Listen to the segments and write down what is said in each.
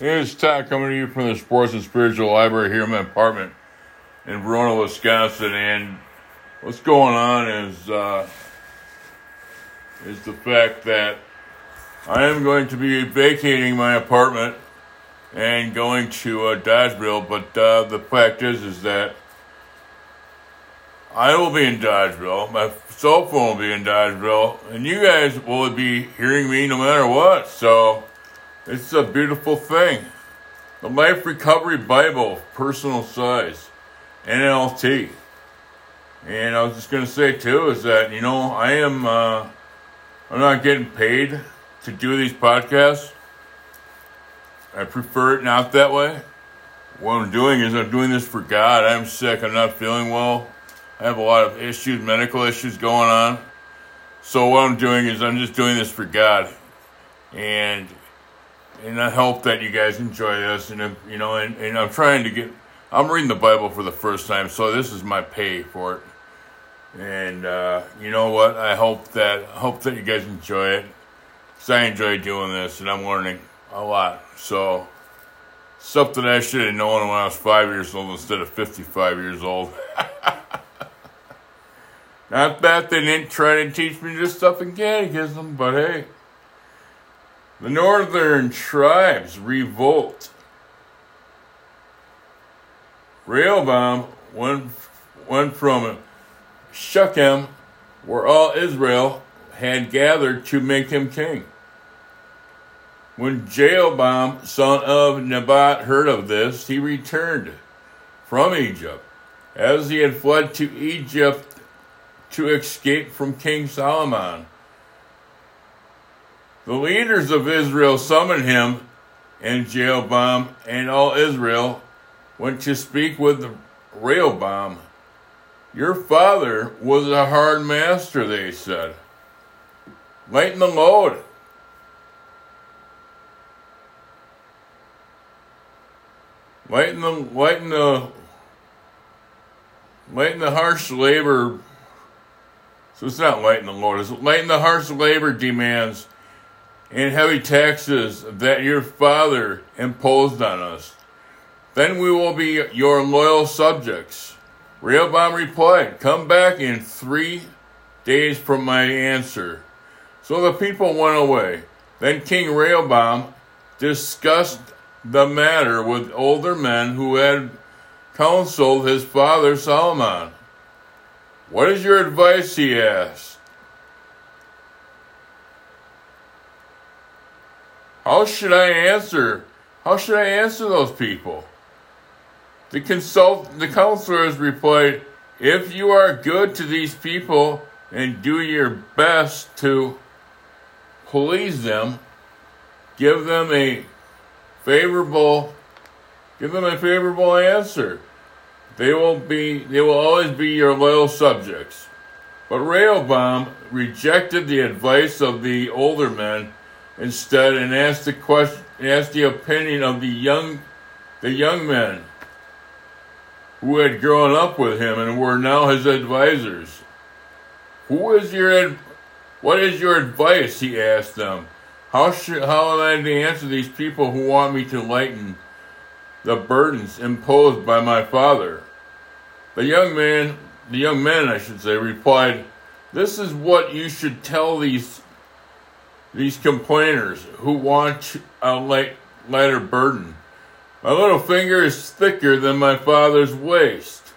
Hey, it's Todd coming to you from the Sports and Spiritual Library here in my apartment in Verona, Wisconsin. And what's going on is uh, is the fact that I am going to be vacating my apartment and going to uh, Dodgeville. But uh, the fact is, is that I will be in Dodgeville. My cell phone will be in Dodgeville, and you guys will be hearing me no matter what. So it's a beautiful thing. The Life Recovery Bible, personal size, NLT. And I was just gonna say too is that you know I am uh, I'm not getting paid to do these podcasts. I prefer it not that way. What I'm doing is I'm doing this for God. I'm sick. I'm not feeling well. I have a lot of issues, medical issues going on. So what I'm doing is I'm just doing this for God, and and I hope that you guys enjoy this. And you know, and, and I'm trying to get. I'm reading the Bible for the first time, so this is my pay for it. And uh, you know what? I hope that hope that you guys enjoy it. Cause I enjoy doing this, and I'm learning a lot. So something I should have known when I was five years old instead of 55 years old. Not that they didn't try to teach me this stuff in catechism, but hey. The northern tribes revolt. Rehoboam went, went from Shechem, where all Israel had gathered to make him king. When Jeroboam, son of Nebat, heard of this, he returned from Egypt, as he had fled to Egypt to escape from King Solomon. The leaders of Israel summoned him, and Jeroboam and all Israel went to speak with Rehoboam. Your father was a hard master, they said. Lighten the load. Lighten the lighten the lighten the harsh labor so it's not lighten the load, it's lighten the harsh labor demands and heavy taxes that your father imposed on us. Then we will be your loyal subjects. Rehoboam replied, Come back in three days from my answer. So the people went away. Then King Rehoboam discussed the matter with older men who had counseled his father Solomon. What is your advice? he asked. How should I answer? How should I answer those people? The consult the counselors replied, If you are good to these people and do your best to please them, give them a favorable give them a favorable answer. They will be they will always be your loyal subjects. But Rehoboam rejected the advice of the older men instead and asked the question asked the opinion of the young the young men who had grown up with him and were now his advisors. Who is your what is your advice? he asked them. How should how am I to answer these people who want me to lighten the burdens imposed by my father. The young man, the young men, I should say, replied, "This is what you should tell these these complainers who want a light, lighter burden. My little finger is thicker than my father's waist.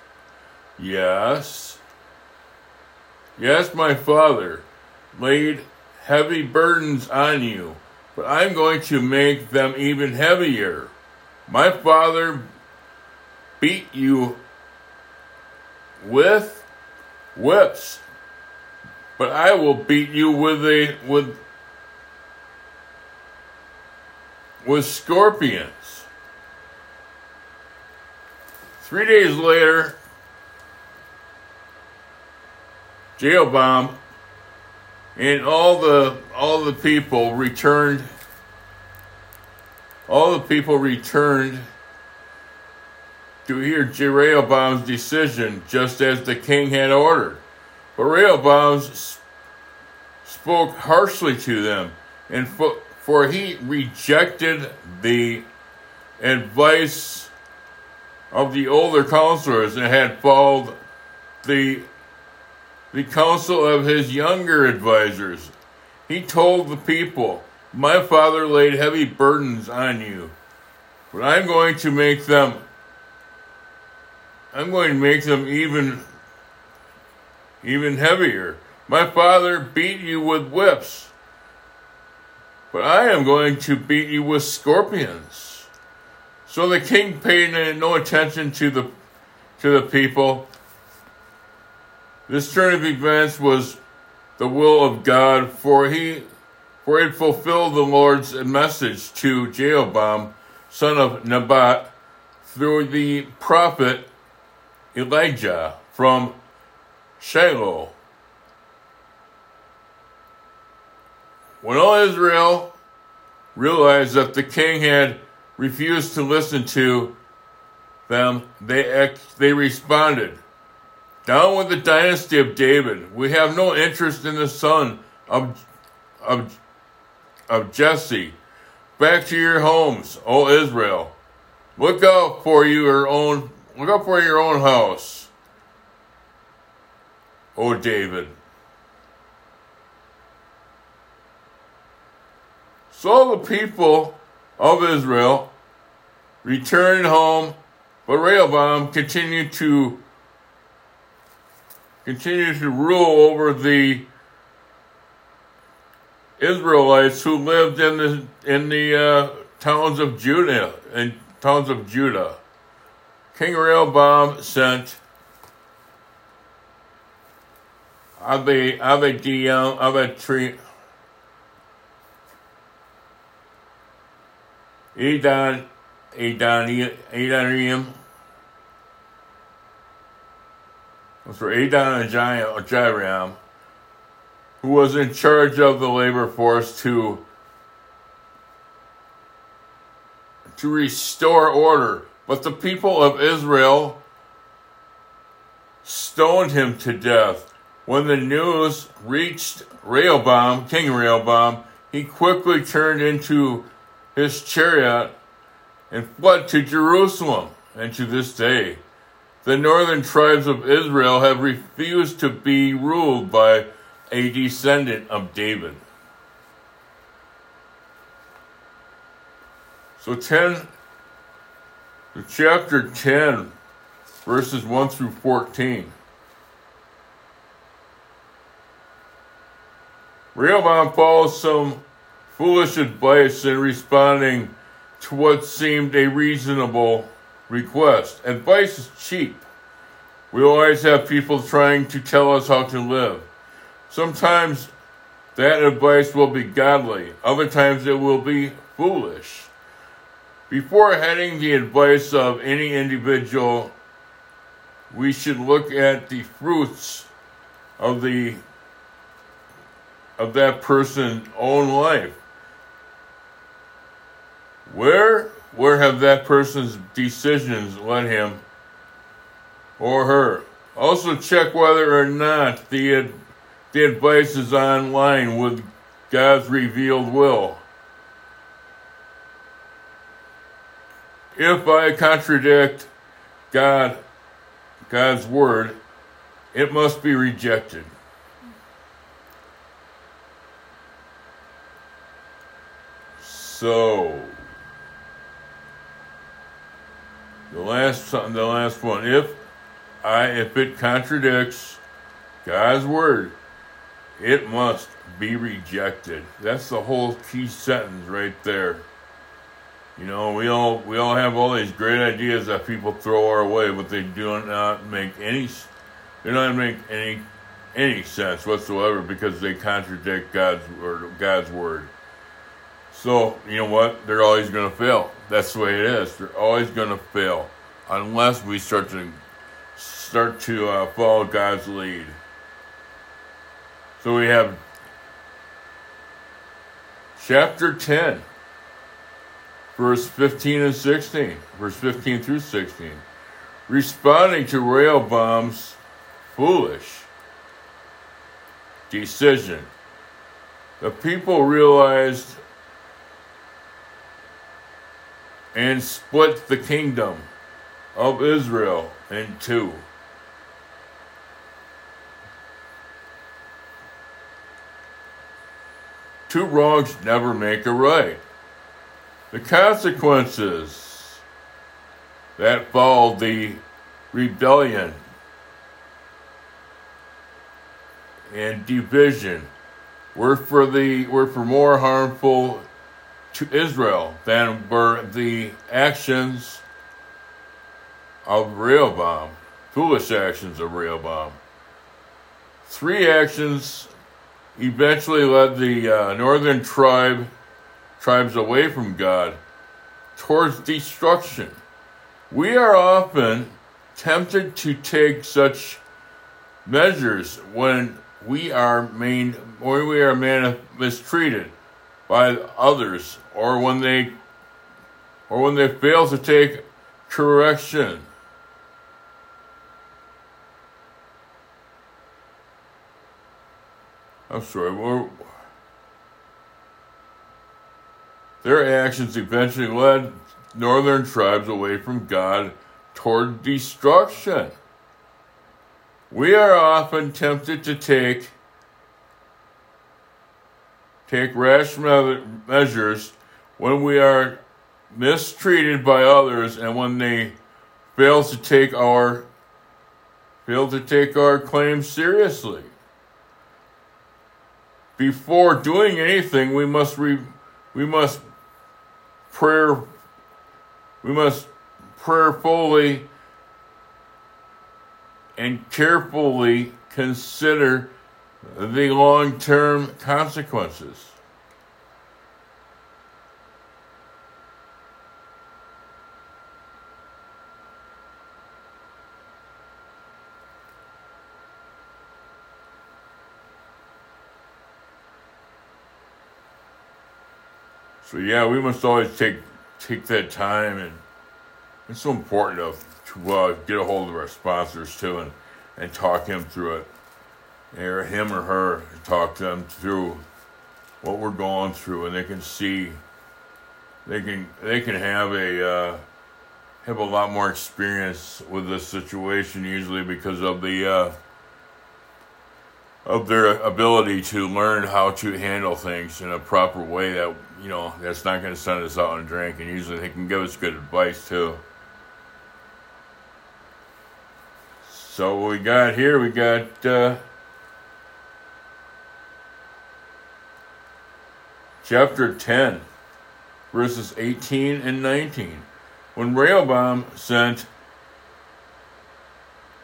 Yes, yes, my father laid heavy burdens on you, but I'm going to make them even heavier." My father beat you with whips, but I will beat you with a with with scorpions. Three days later, Jeroboam and all the all the people returned all the people returned to hear Jeroboam's decision, just as the king had ordered. But Rehoboam spoke harshly to them, and for, for he rejected the advice of the older counselors and had followed the the counsel of his younger advisors. He told the people, My father laid heavy burdens on you, but I'm going to make them I'm going to make them even even heavier. My father beat you with whips, but I am going to beat you with scorpions. So the king paid no attention to the to the people. This turn of events was the will of God, for he for it fulfilled the Lord's message to Jeroboam, son of Nebat, through the prophet Elijah from Shiloh. When all Israel realized that the king had refused to listen to them, they, they responded, Down with the dynasty of David. We have no interest in the son of, of, of Jesse. Back to your homes, O Israel. Look out for your own look out for your own house. O David. So the people of Israel returned home, but Rehoboam continued to continue to rule over the Israelites who lived in the in the uh, towns of Judah and towns of Judah. King Rehoboam sent Abba Abadiam Abatri Edan Edanium for Adon and uh, Jairam, who was in charge of the labor force to to restore order. But the people of Israel stoned him to death. When the news reached Rehoboam, King Rehoboam, he quickly turned into his chariot and fled to Jerusalem. And to this day, the northern tribes of Israel have refused to be ruled by a descendant of David. So 10 chapter 10 verses 1 through 14. Rehoboam follows some foolish advice in responding to what seemed a reasonable request. Advice is cheap. We always have people trying to tell us how to live. Sometimes that advice will be godly, other times it will be foolish. Before heading the advice of any individual, we should look at the fruits of the of that person's own life. Where where have that person's decisions led him or her? Also check whether or not the the advice is online with God's revealed will. If I contradict God God's word, it must be rejected. So the last the last one. If I if it contradicts God's word, it must be rejected. That's the whole key sentence right there. You know, we all we all have all these great ideas that people throw our way, but they do not make any they don't make any any sense whatsoever because they contradict God's word God's word. So, you know what? They're always going to fail. That's the way it is. They're always going to fail unless we start to start to uh, follow God's lead. So we have chapter 10, verse 15 and 16, verse 15 through 16, responding to Rehoboam's foolish decision. The people realized and split the kingdom of Israel in two. Two wrongs never make a right. The consequences that followed the rebellion and division were for the were for more harmful to Israel than were the actions of Rehoboam, foolish actions of Rehoboam. Three actions eventually led the uh, northern tribe tribes away from God towards destruction. We are often tempted to take such measures when we are main, when we are man, mistreated by others or when they or when they fail to take correction. I'm sorry. We're, their actions eventually led northern tribes away from God toward destruction. We are often tempted to take take rash measures when we are mistreated by others and when they fail to take our fail to take our claims seriously. Before doing anything, we must re, we must prayer we must prayerfully and carefully consider the long term consequences. So yeah, we must always take take that time, and it's so important to, to uh, get a hold of our sponsors too, and and talk him through it, or him or her, talk to them through what we're going through, and they can see, they can they can have a uh, have a lot more experience with this situation usually because of the. Uh, of their ability to learn how to handle things in a proper way that you know that's not going to send us out on a drink and usually they can give us good advice too so what we got here we got uh, chapter 10 verses 18 and 19 when rehoboam sent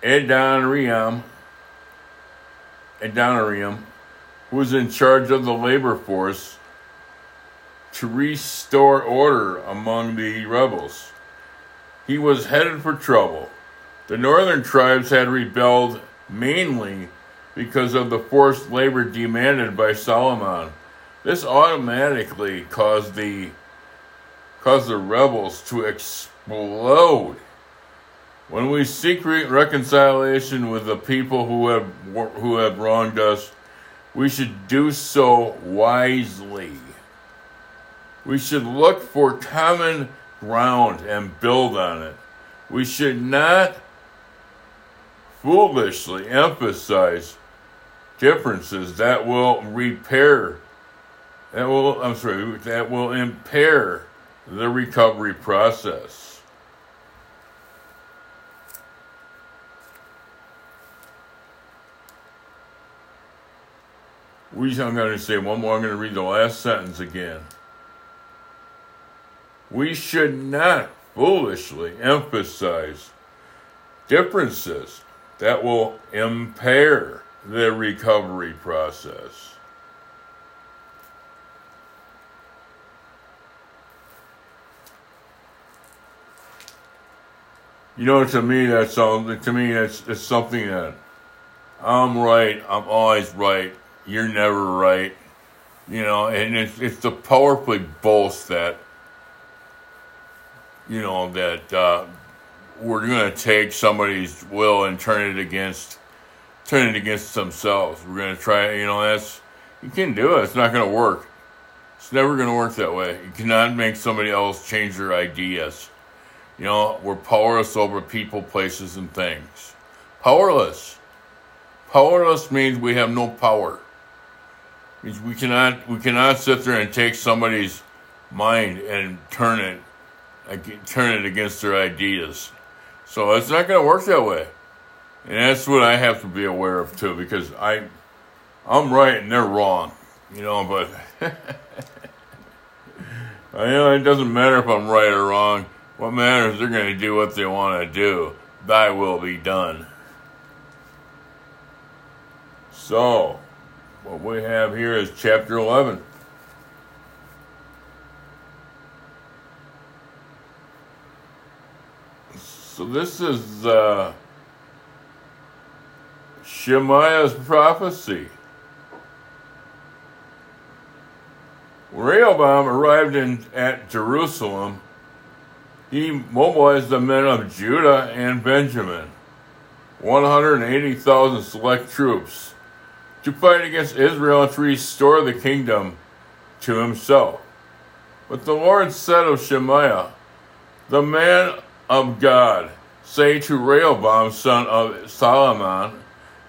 adoniram Adoniram, who was in charge of the labor force, to restore order among the rebels. He was headed for trouble. The northern tribes had rebelled mainly because of the forced labor demanded by Solomon. This automatically caused the caused the rebels to explode when we seek reconciliation with the people who have who have wronged us, we should do so wisely. We should look for common ground and build on it. We should not foolishly emphasize differences that will repair that will I'm sorry that will impair the recovery process. We, I'm going to say one more. I'm going to read the last sentence again. We should not foolishly emphasize differences that will impair the recovery process. You know, to me, that's all. To me, that's, it's something that I'm right. I'm always right you're never right. You know, and it's it's the powerfully boast that you know that uh, we're going to take somebody's will and turn it against turn it against themselves. We're going to try. You know, that's you can't do it. It's not going to work. It's never going to work that way. You cannot make somebody else change their ideas. You know, we're powerless over people, places, and things. Powerless. Powerless means we have no power. It means we cannot we cannot sit there and take somebody's mind and turn it turn it against their ideas. So it's not going to work that way. And that's what I have to be aware of too, because I, I'm right and they're wrong, you know. But I know it doesn't matter if I'm right or wrong. What matters, they're going to do what they want to do. Thy will be done. So, what we have here is chapter 11. So this is uh, Shemaiah's prophecy. Rehoboam arrived in, at Jerusalem. He mobilized the men of Judah and Benjamin, 180,000 select troops, to fight against Israel and to restore the kingdom to himself. But the Lord said of Shemaiah, the man of God, say to Rehoboam, son of Solomon,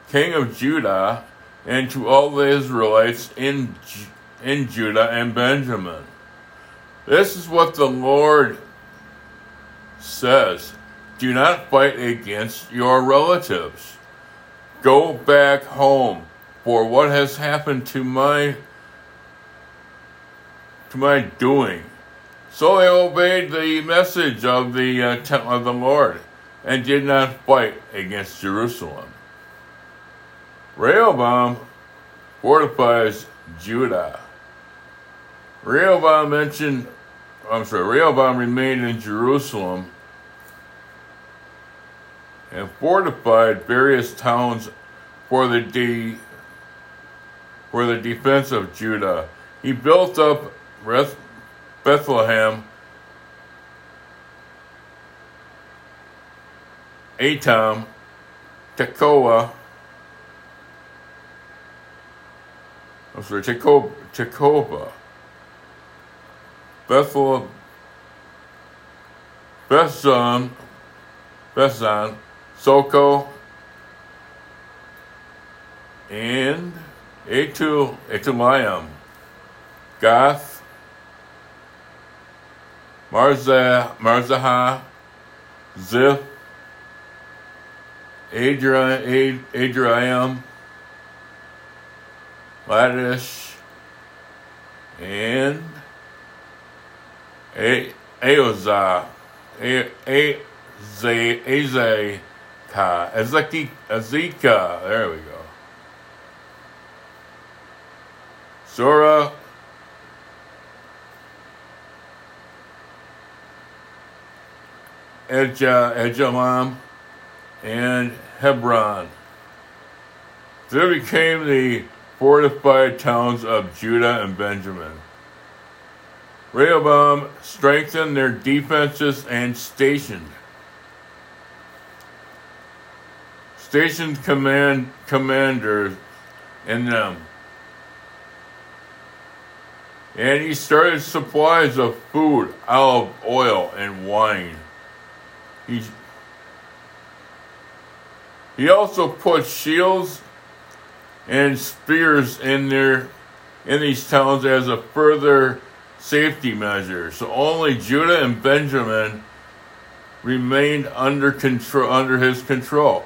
king of Judah, and to all the Israelites in, in Judah and Benjamin. This is what the Lord says Do not fight against your relatives. Go back home, for what has happened to my to my doing so they obeyed the message of the uh, of the Lord and did not fight against Jerusalem. Rehoboam fortifies Judah. Rehoboam mentioned, I'm sorry, Rehoboam remained in Jerusalem and fortified various towns for the de, for the defense of Judah. He built up Bethlehem, Etam, Tekoa, I'm sorry, Tekoa, Tekoa, Bethel, Bethzan, Bethzan, Soko, and Etu, Etumayam, Gath, Marza, Marzaha, Ziph, Adri, Adriam, Ladish, and Aozah, Azekah, Azekah, there we go. Sora Ejalam, and Hebron. They became the fortified towns of Judah and Benjamin. Rehoboam strengthened their defenses and stationed stationed command commanders in them. And he started supplies of food, olive oil, and wine. He, he also put shields and spears in there in these towns as a further safety measure. So only Judah and Benjamin remained under control under his control.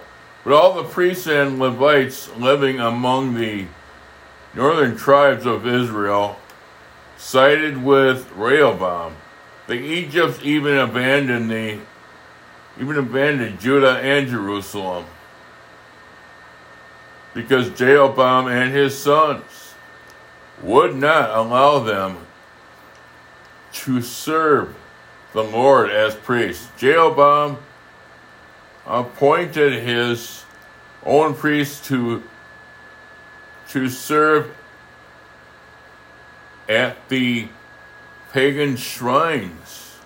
But all the priests and Levites living among the northern tribes of Israel sided with Rehoboam. The Egypts even abandoned the even abandoned Judah and Jerusalem because Jeroboam and his sons would not allow them to serve the Lord as priests. Jeroboam appointed his own priests to, to serve at the pagan shrines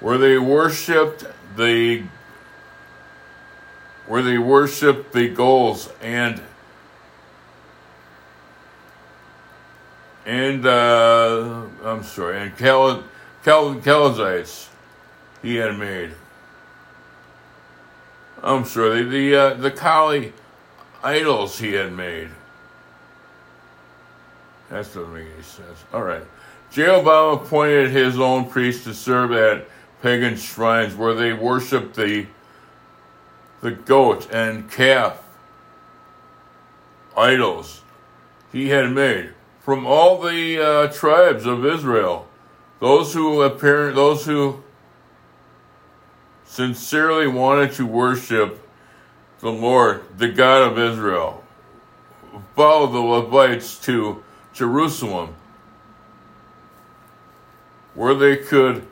where they worshipped the where they worship the goals and and uh, I'm sorry, and Cal, Cal, Chaldeans he had made. I'm sorry, the the, uh, the Kali idols he had made. That doesn't make any sense. All right. Jeroboam appointed his own priests to serve at pagan shrines where they worship the the goat and calf idols he had made from all the uh, tribes of Israel. Those who appear, those who sincerely wanted to worship the Lord, the God of Israel, followed the Levites to Jerusalem, where they could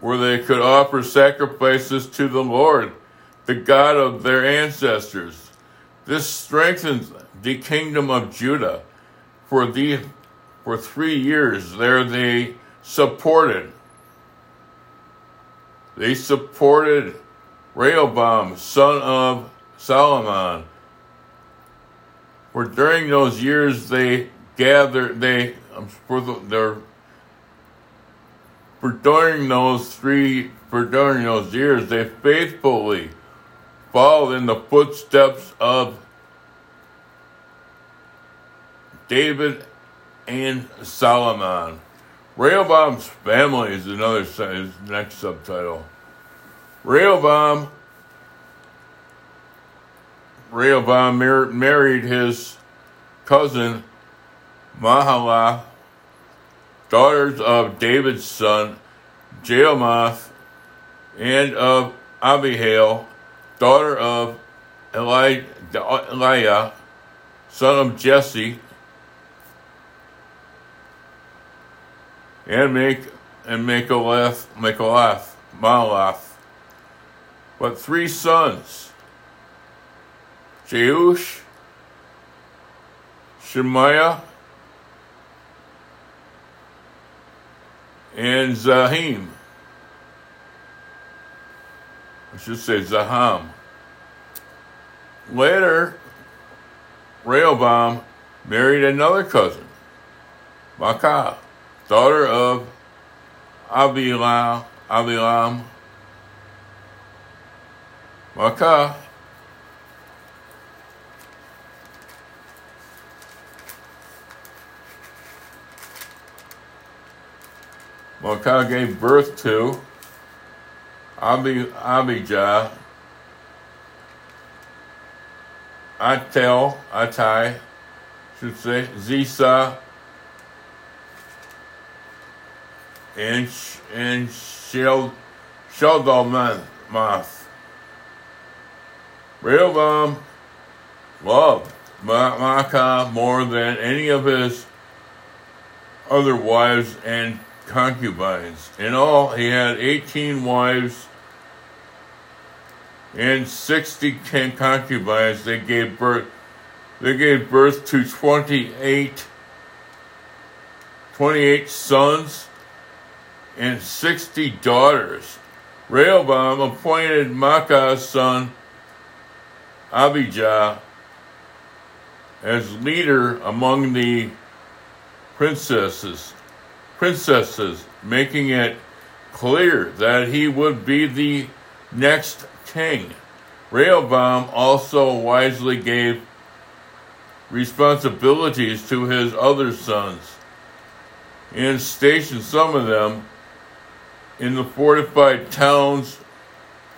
where they could offer sacrifices to the Lord, the God of their ancestors. This strengthened the kingdom of Judah. For the for three years there they supported they supported Rehoboam, son of Solomon. For during those years they gathered they for the, their for during those three for during those years they faithfully followed in the footsteps of David and Solomon. Rehoboam's family is another is next subtitle. Rehoboam Rehoboam mar- married his cousin Mahalath, daughters of David's son Jehomoth, and of Abihail, daughter of Eli- Eliah, son of Jesse, and make and Makalath, Makalath, Malath. But three sons, Jeush, Shemaiah, and Zahim. I should say Zaham. Later, Rehoboam married another cousin, Maacah daughter of Abilam, Abilam, Maacah, Maacah gave birth to Abi, Abijah, Atel, Atai, should say, Zisa, and and Shel Sheldalmath. Rehoboam loved Maacah more than any of his other wives and concubines. In all, he had 18 wives and 60 concubines. They gave birth. They gave birth to 28, 28 sons and sixty daughters. Rehoboam appointed Maacah's son Abijah as leader among the princesses, princesses, making it clear that he would be the next king. Rehoboam also wisely gave responsibilities to his other sons and stationed some of them in the fortified towns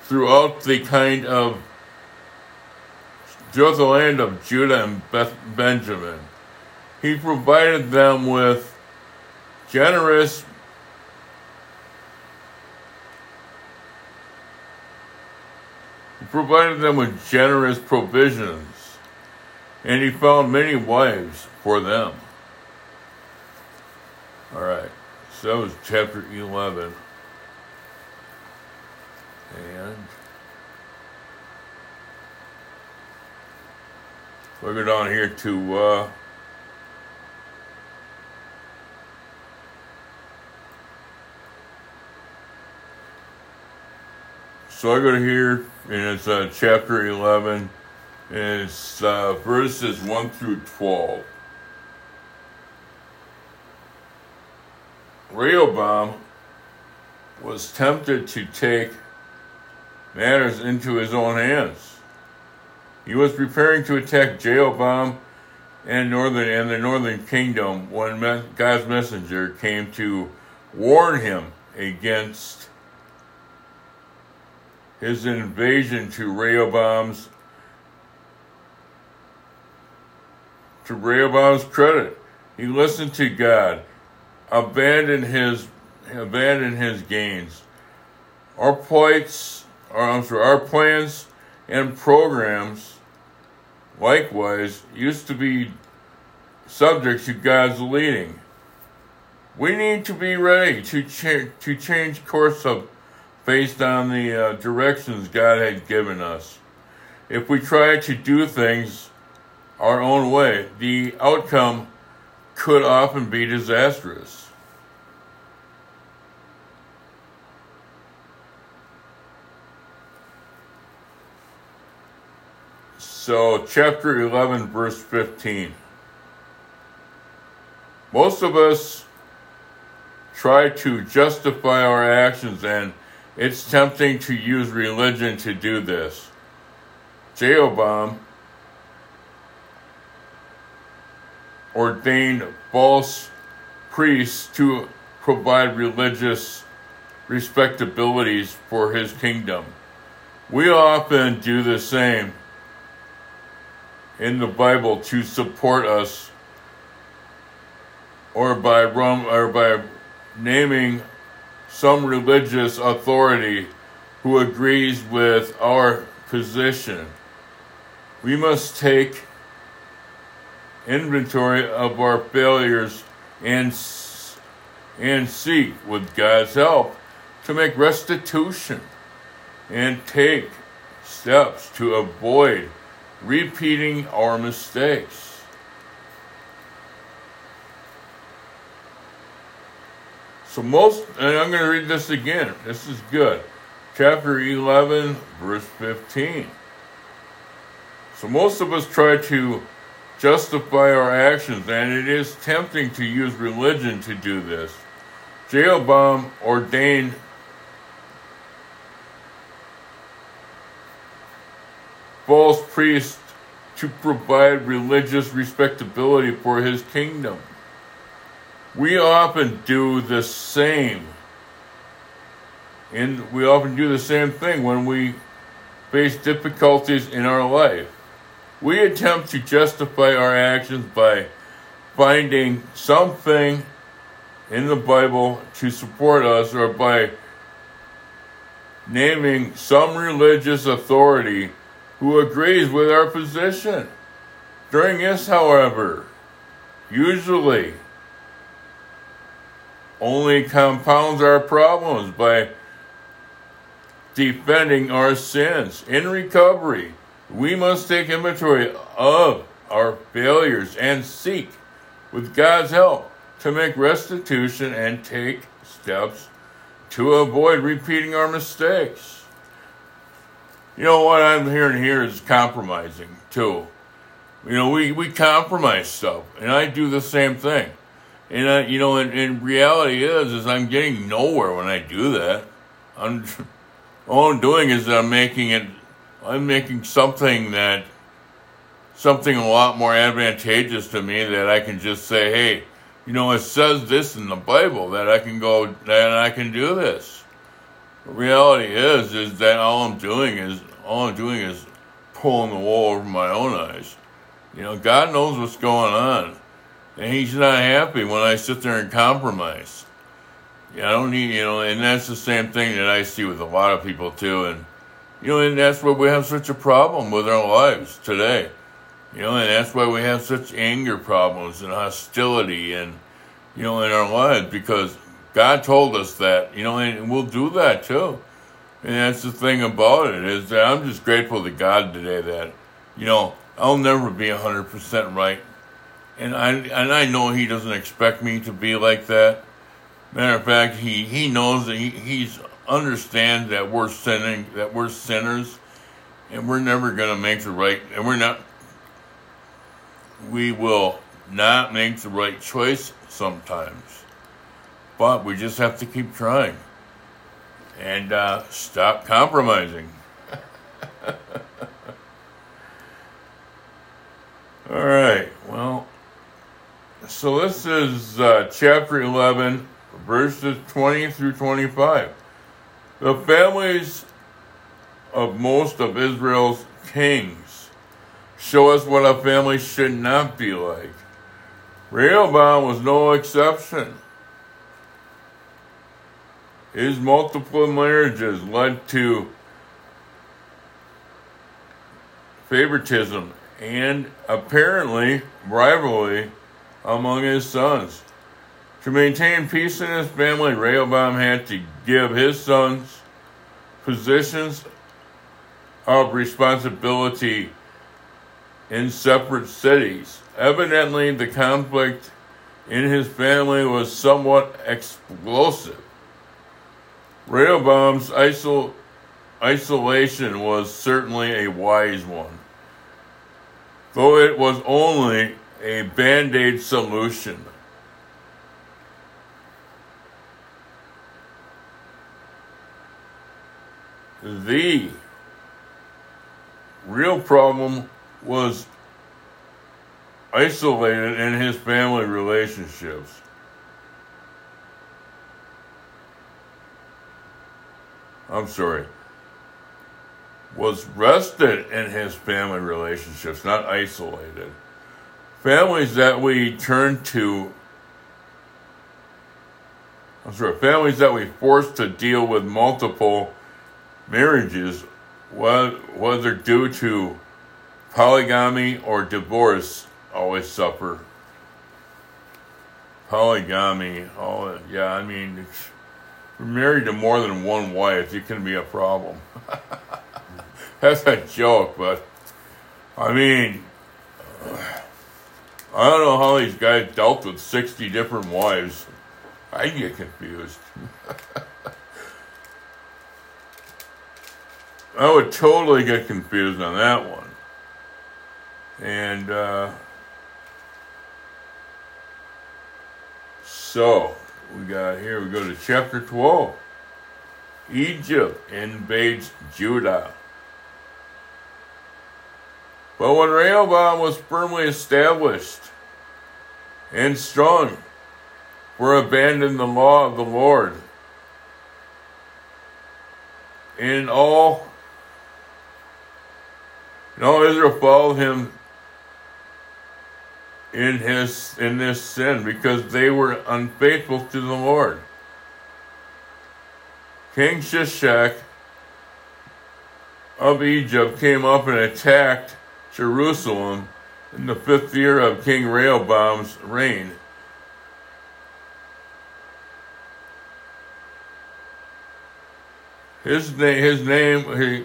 throughout the kind of throughout the land of Judah and Beth Benjamin. He provided them with generous he provided them with generous provisions, and he found many wives for them. All right, so that was chapter 11. And we'll go down here to uh, so I go to here and it's uh, chapter 11 and it's uh, verses 1 through 12. Rehoboam was tempted to take matters into his own hands. He was preparing to attack Jeroboam and northern and the northern kingdom when God's messenger came to warn him against his invasion to Rehoboam's to Rehoboam's credit. He listened to God, abandoned his abandoned his gains. Our plights, I'm our plans and programs likewise used to be subject to God's leading. We need to be ready to cha- to change course of based on the uh, directions God had given us. If we try to do things our own way, the outcome could often be disastrous. So, chapter 11, verse 15. Most of us try to justify our actions, and it's tempting to use religion to do this. Jeroboam ordained false priests to provide religious respectabilities for his kingdom. We often do the same in the Bible to support us or by rum or by naming some religious authority who agrees with our position. We must take inventory of our failures and and seek with God's help to make restitution and take steps to avoid repeating our mistakes. So, most, and I'm going to read this again. This is good. Chapter 11, verse 15. So, most of us try to justify our actions, and it is tempting to use religion to do this. Jeroboam ordained false priest to provide religious respectability for his kingdom. We often do the same. And we often do the same thing when we face difficulties in our life. We attempt to justify our actions by finding something in the Bible to support us or by naming some religious authority who agrees with our position. During this, however, usually only compounds our problems by defending our sins. In recovery, we must take inventory of our failures and seek, with God's help, to make restitution and take steps to avoid repeating our mistakes. You know what I'm hearing here is compromising too. You know, we, we compromise stuff, and I do the same thing. And I, you know, and, and reality is, is I'm getting nowhere when I do that. I'm, all I'm doing is I'm making it, I'm making something that, something a lot more advantageous to me that I can just say, hey, you know, it says this in the Bible that I can go, that I can do this. Reality is, is that all I'm doing is, all I'm doing is pulling the wool over my own eyes. You know, God knows what's going on. And He's not happy when I sit there and compromise. I don't need, you know, and that's the same thing that I see with a lot of people too. And, you know, and that's why we have such a problem with our lives today. You know, and that's why we have such anger problems and hostility and, you know, in our lives because God told us that, you know, and we'll do that too. And that's the thing about it is that I'm just grateful to God today that, you know, I'll never be 100% right. And I, and I know He doesn't expect me to be like that. Matter of fact, He, he knows that he, He's understands that we're sinning, that we're sinners, and we're never going to make the right, and we're not, we will not make the right choice sometimes. But we just have to keep trying and uh, stop compromising. All right, well, so this is uh, chapter 11, verses 20 through 25. The families of most of Israel's kings show us what a family should not be like. Rehoboam was no exception. His multiple marriages led to favoritism and apparently rivalry among his sons. To maintain peace in his family, Rehoboam had to give his sons positions of responsibility in separate cities. Evidently, the conflict in his family was somewhat explosive. Rehoboam's isol- isolation was certainly a wise one, though it was only a band aid solution. The real problem was isolated in his family relationships. I'm sorry, was rested in his family relationships, not isolated. Families that we turn to, I'm sorry, families that we force to deal with multiple marriages, whether due to polygamy or divorce, always suffer. Polygamy, oh, yeah, I mean, it's married to more than one wife, it can be a problem. That's a joke, but I mean, I don't know how these guys dealt with 60 different wives. I get confused. I would totally get confused on that one. And, uh, so, we got here, we go to chapter 12. Egypt invades Judah. But when Rehoboam was firmly established and strong, for abandoned the law of the Lord. And all, and all Israel followed him in his in this sin because they were unfaithful to the Lord. King Shishak of Egypt came up and attacked Jerusalem in the fifth year of King Rehoboam's reign. His name, his name, he,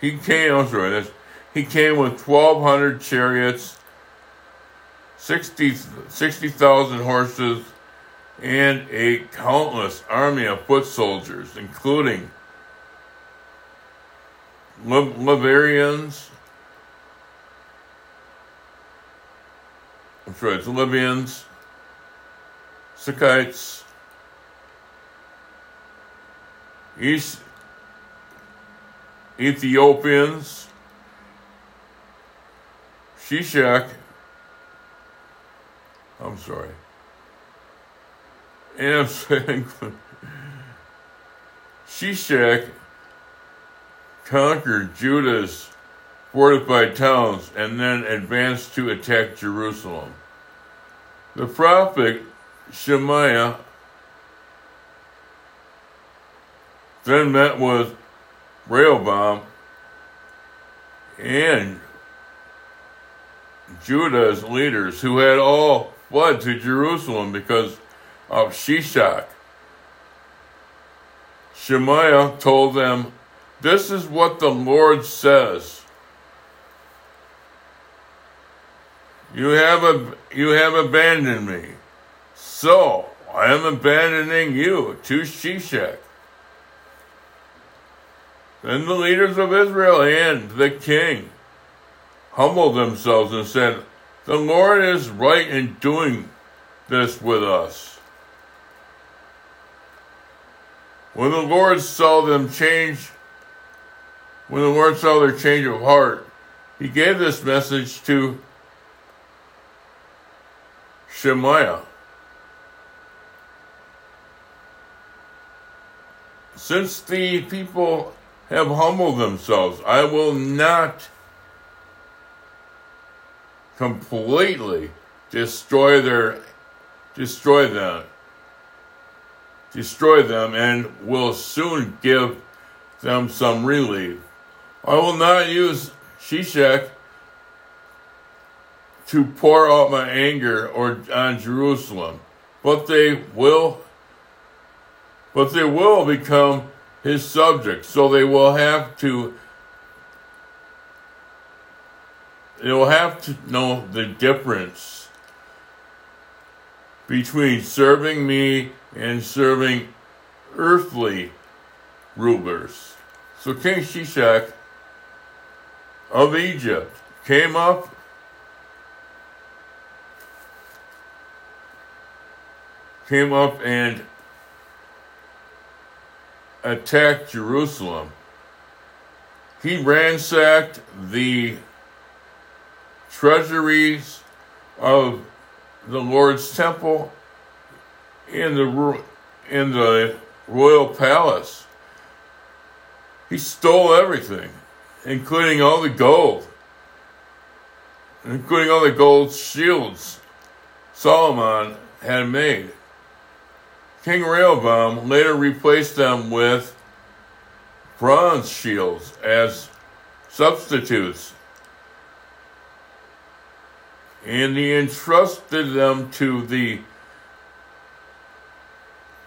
he came, I'm sorry, that's he came with 1,200 chariots, 60,000 60, horses, and a countless army of foot soldiers, including Liberians. I'm sorry, it's Libyans, Sukkites, East Ethiopians, Shishak, I'm sorry, and I'm saying Shishak conquered Judah's fortified towns and then advanced to attack Jerusalem. The prophet Shemaiah then met with Rehoboam and Judah's leaders who had all fled to Jerusalem because of Shishak. Shemaiah told them, This is what the Lord says. You have, a, you have abandoned me. So I am abandoning you to Shishak. Then the leaders of Israel and the king humbled themselves and said, The Lord is right in doing this with us. When the Lord saw them change, when the Lord saw their change of heart, he gave this message to Shemaiah. Since the people have humbled themselves, I will not completely destroy their destroy them destroy them and will soon give them some relief. I will not use Shishak to pour out my anger or on Jerusalem, but they will but they will become his subjects, so they will have to will have to know the difference between serving me and serving earthly rulers. So King Shishak of Egypt came up came up and attacked Jerusalem. He ransacked the treasuries of the Lord's temple in the in the royal palace. He stole everything, including all the gold, including all the gold shields Solomon had made. King Rehoboam later replaced them with bronze shields as substitutes. And he entrusted them to the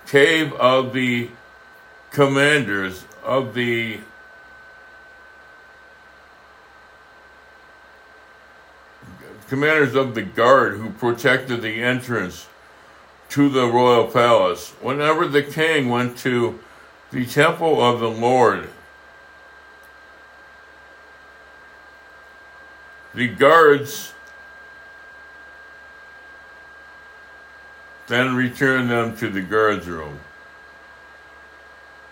cave of the commanders of the commanders of the guard who protected the entrance to the royal palace. Whenever the king went to the temple of the Lord, the guards then returned them to the guards room.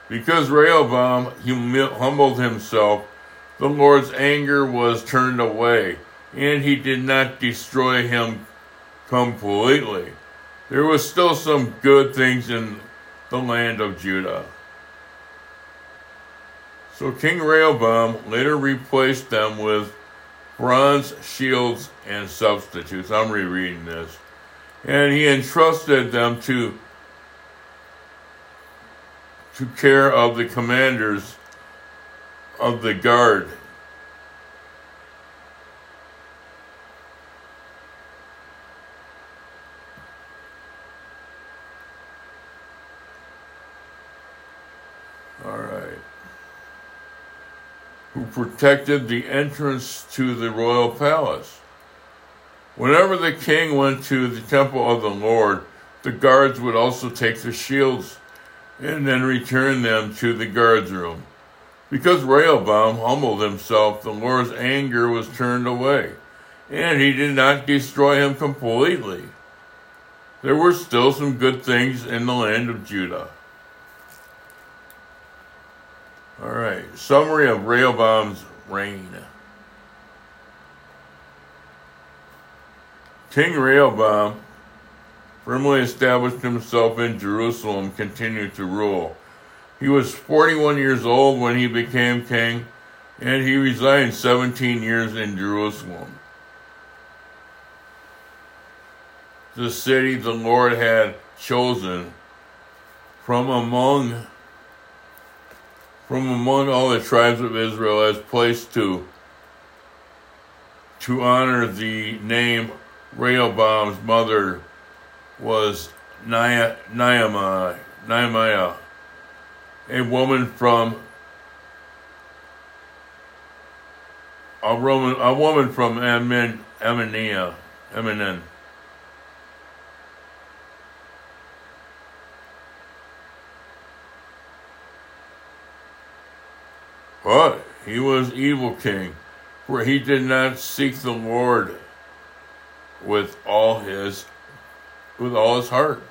Because Rehoboam humbled himself, the Lord's anger was turned away, and he did not destroy him completely there was still some good things in the land of Judah. So King Rehoboam later replaced them with bronze shields and substitutes. I'm rereading this. And he entrusted them to to care of the commanders of the guard All right. Who protected the entrance to the royal palace. Whenever the king went to the temple of the Lord, the guards would also take the shields and then return them to the guards room. Because Rehoboam humbled himself, the Lord's anger was turned away, and he did not destroy him completely. There were still some good things in the land of Judah. All right, summary of Rehoboam's reign. King Rehoboam firmly established himself in Jerusalem, continued to rule. He was 41 years old when he became king, and he resided 17 years in Jerusalem. The city the Lord had chosen from among from among all the tribes of Israel as place to to honor the name Rehoboam's mother was Nehemiah, a woman from a Roman, a woman from Ammon, Ammania, Ammonin. But he was evil king, for he did not seek the Lord with all his with all his heart.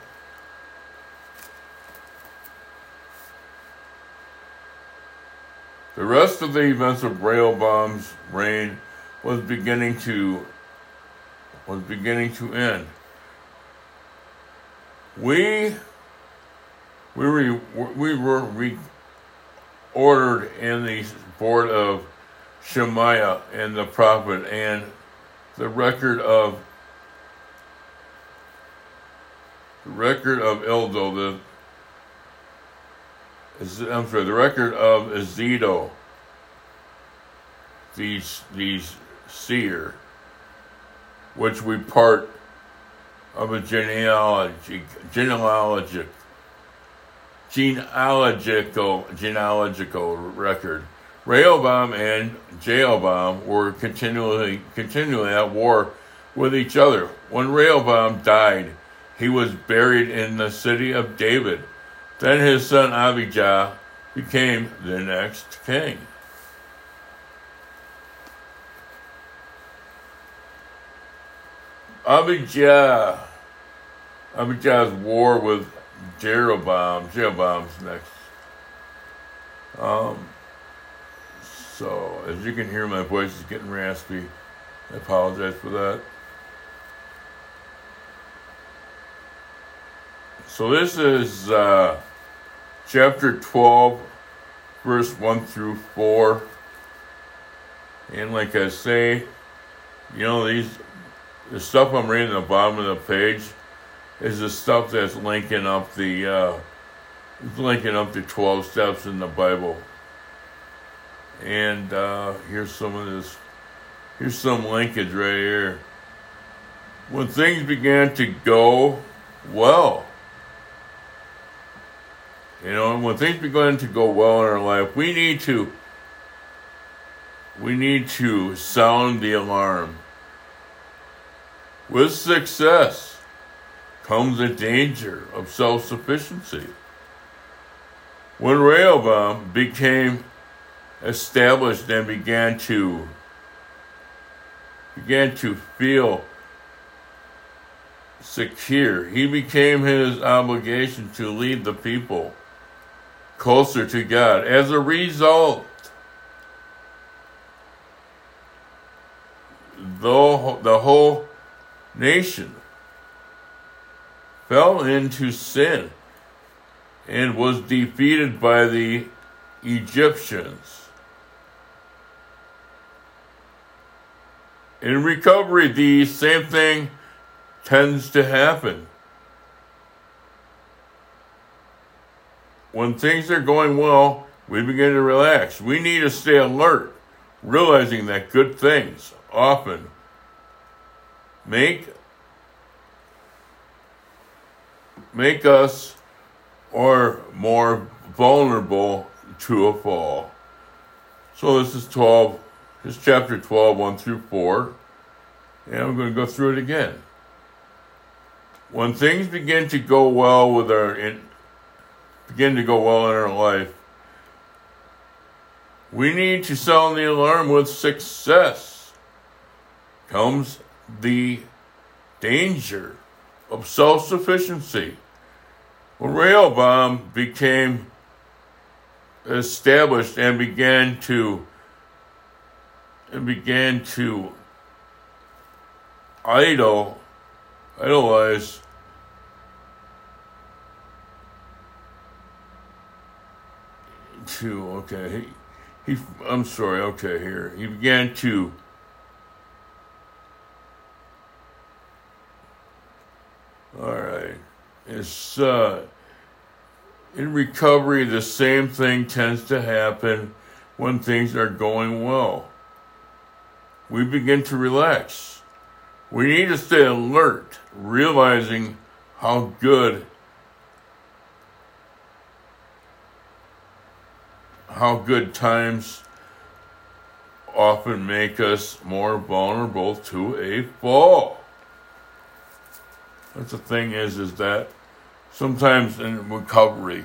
The rest of the events of Rehoboam's reign was beginning to was beginning to end. We we re, we were re, ordered in the board of Shemaiah and the prophet and the record of the record of Eldo, the I'm sorry, the record of Azido, these these seer, which we part of a genealogy genealogic genealogical genealogical record. Rehoboam and Jeroboam were continually continually at war with each other. When Rehoboam died, he was buried in the city of David. Then his son Abijah became the next king. Abijah, Abijah's war with Jeroboam, Jeroboam's next. Um, so, as you can hear, my voice is getting raspy. I apologize for that. So, this is uh, chapter 12, verse 1 through 4. And like I say, you know, these the stuff I'm reading at the bottom of the page is the stuff that's linking up the uh, linking up the 12 steps in the Bible. And uh, here's some of this. Here's some linkage right here. When things began to go well, you know, when things begin to go well in our life, we need to we need to sound the alarm. With success comes the danger of self-sufficiency. When Rehoboam became established and began to began to feel secure, he became his obligation to lead the people closer to God. As a result, the, the whole nation fell into sin and was defeated by the Egyptians. In recovery, the same thing tends to happen. When things are going well, we begin to relax. We need to stay alert, realizing that good things often make make us or more vulnerable to a fall. So this is 12, this is chapter 12, 1 through 4, and I'm going to go through it again. When things begin to go well with our in, begin to go well in our life. We need to sound the alarm with success. Comes the danger of self sufficiency. When Rehoboam became established and began to and began to idol idolize to okay he he I'm sorry okay here. He began to all right. It's uh in recovery the same thing tends to happen when things are going well. We begin to relax. We need to stay alert realizing how good how good times often make us more vulnerable to a fall. That's the thing is, is that sometimes in recovery,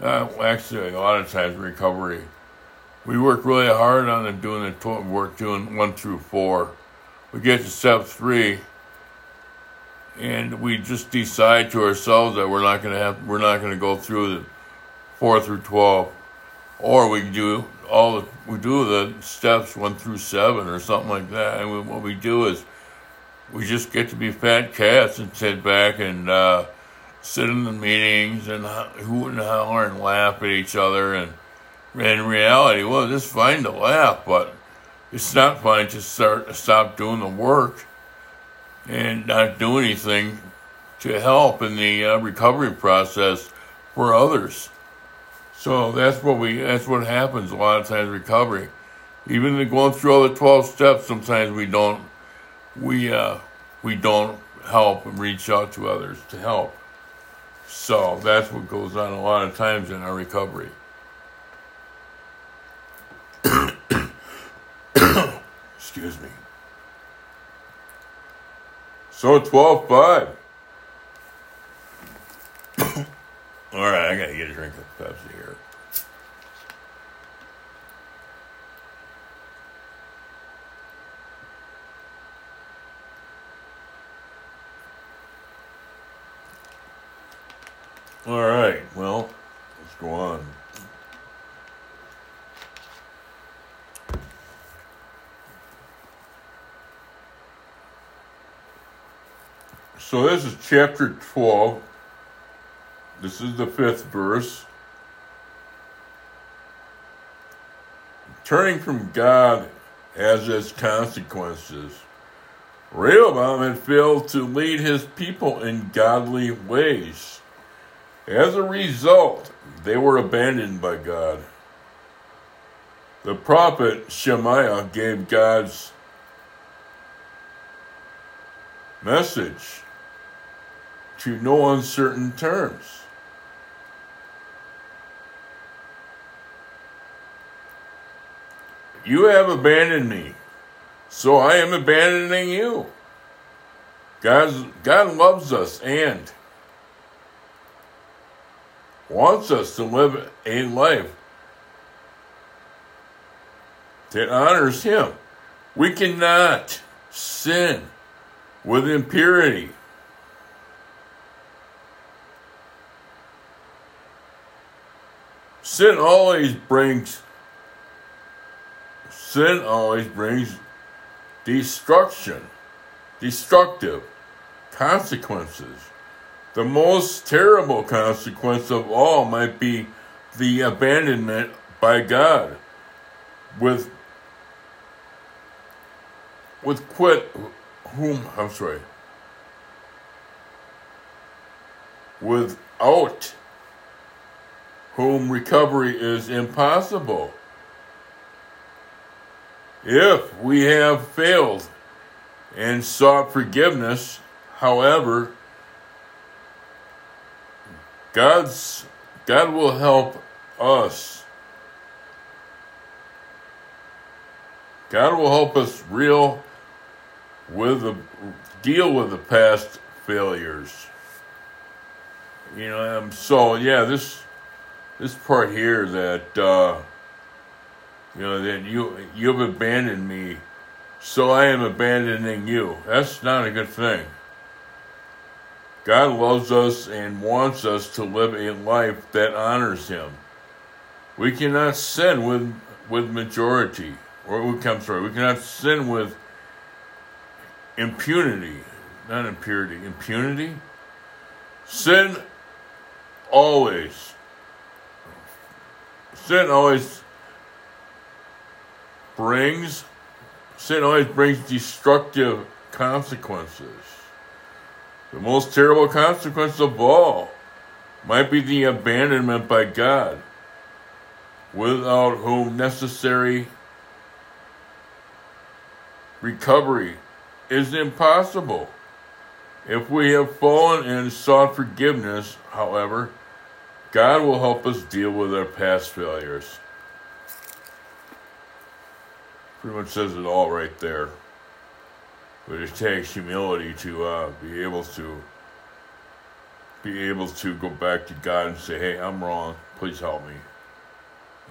uh, actually a lot of times recovery, we work really hard on doing the tw- work doing one through four. We get to step three, and we just decide to ourselves that we're not going to have we're not going to go through the four through twelve, or we do all the, we do the steps one through seven or something like that. And we, what we do is we just get to be fat cats and sit back and uh, sit in the meetings and hoot and holler and laugh at each other. And in reality, well, it's fine to laugh, but it's not fine to start stop doing the work and not do anything to help in the uh, recovery process for others. So that's what we that's what happens a lot of times recovery. Even going through all the twelve steps, sometimes we don't we uh, we don't help and reach out to others to help. So that's what goes on a lot of times in our recovery. Excuse me. So 12 5. All right, I got to get a drink of Pepsi here. All right, well, let's go on. So this is chapter 12. This is the fifth verse. Turning from God has its consequences. Rehoboam had failed to lead his people in godly ways. As a result, they were abandoned by God. The prophet Shemaiah gave God's message to no uncertain terms. You have abandoned me, so I am abandoning you. God, God loves us and wants us to live a life that honors Him. We cannot sin with impurity. Sin always brings sin always brings destruction, destructive consequences. The most terrible consequence of all might be the abandonment by God with with quit whom I'm sorry without whom recovery is impossible. If we have failed and sought forgiveness, however, God's God will help us. God will help us real with the deal with the past failures. You know, um, so yeah, this this part here that uh, you know that you you've abandoned me, so I am abandoning you. That's not a good thing. God loves us and wants us to live a life that honors Him. We cannot sin with with majority, or we come sorry, we cannot sin with impunity, not impurity, impunity. Sin always sin always brings sin always brings destructive consequences. The most terrible consequence of all might be the abandonment by God, without whom necessary recovery is impossible. If we have fallen and sought forgiveness, however, God will help us deal with our past failures. Pretty much says it all right there. But it takes humility to uh, be able to be able to go back to God and say, "Hey, I'm wrong. Please help me.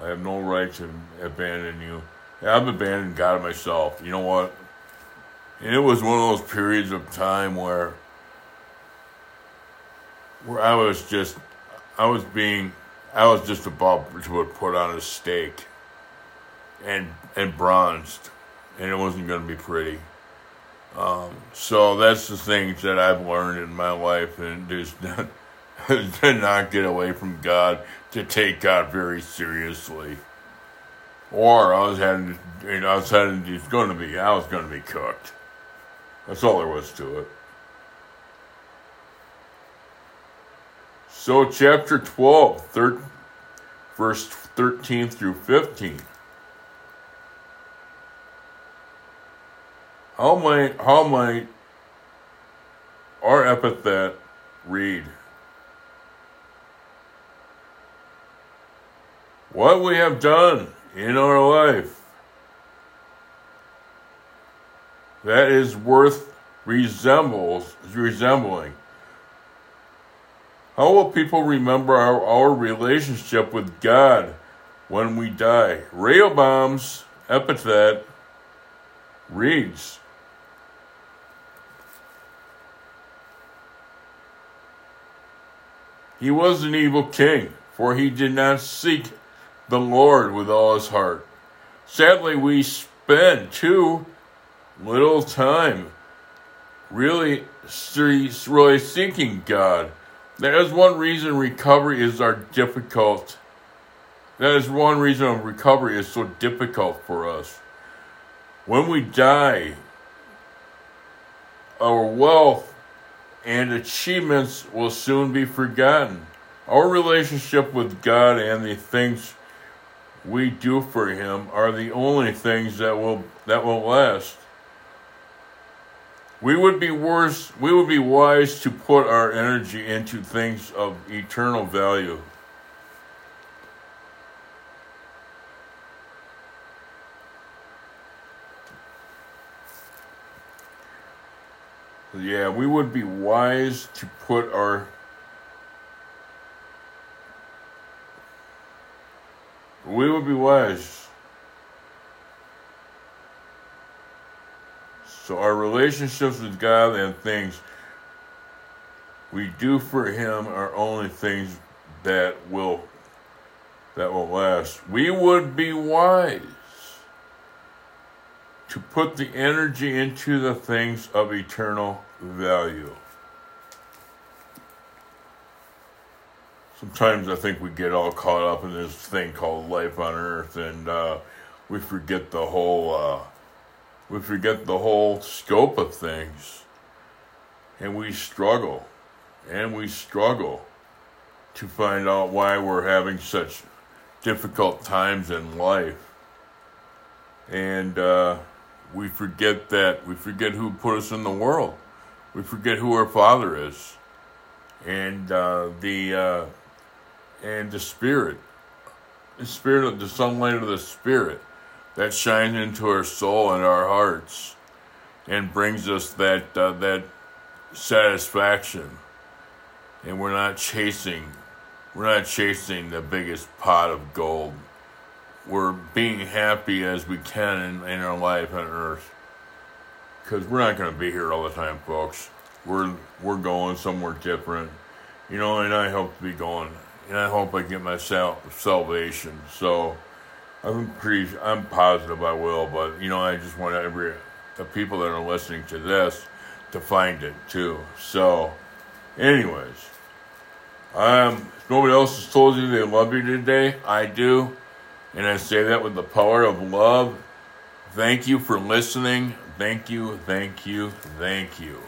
I have no right to abandon you. I've abandoned God myself. You know what? And it was one of those periods of time where where I was just, I was being, I was just about to put on a stake and and bronzed, and it wasn't going to be pretty. Um, so that's the things that I've learned in my life, and just to not get away from God, to take God very seriously. Or I was having, you know, I was having, it's going to be, I was going to be cooked. That's all there was to it. So, chapter 12, thir- verse 13 through 15. How might, how might our epithet read? What we have done in our life that is worth resembles resembling. How will people remember our, our relationship with God when we die? Rehoboam's epithet reads He was an evil king, for he did not seek the Lord with all his heart. Sadly, we spend too little time really, really seeking God. That is one reason recovery is our difficult. That is one reason recovery is so difficult for us. When we die, our wealth and achievements will soon be forgotten. Our relationship with God and the things we do for him are the only things that will that will last. We would be worse we would be wise to put our energy into things of eternal value. Yeah, we would be wise to put our we would be wise. So our relationships with God and things we do for him are only things that will that will last. We would be wise to put the energy into the things of eternal value. Sometimes I think we get all caught up in this thing called life on earth and uh, we forget the whole uh, we forget the whole scope of things and we struggle and we struggle to find out why we're having such difficult times in life and uh, we forget that we forget who put us in the world. We forget who our Father is, and uh, the uh, and the Spirit, the Spirit of the sunlight of the Spirit that shines into our soul and our hearts, and brings us that uh, that satisfaction. And we're not chasing, we're not chasing the biggest pot of gold we're being happy as we can in, in our life on earth. Because we're not going to be here all the time, folks. We're we're going somewhere different, you know. And I hope to be going, and I hope I get my sal- salvation. So I'm pretty, I'm positive I will. But you know, I just want every the people that are listening to this to find it too. So, anyways, um, nobody else has told you they love you today, I do. And I say that with the power of love. Thank you for listening. Thank you, thank you, thank you.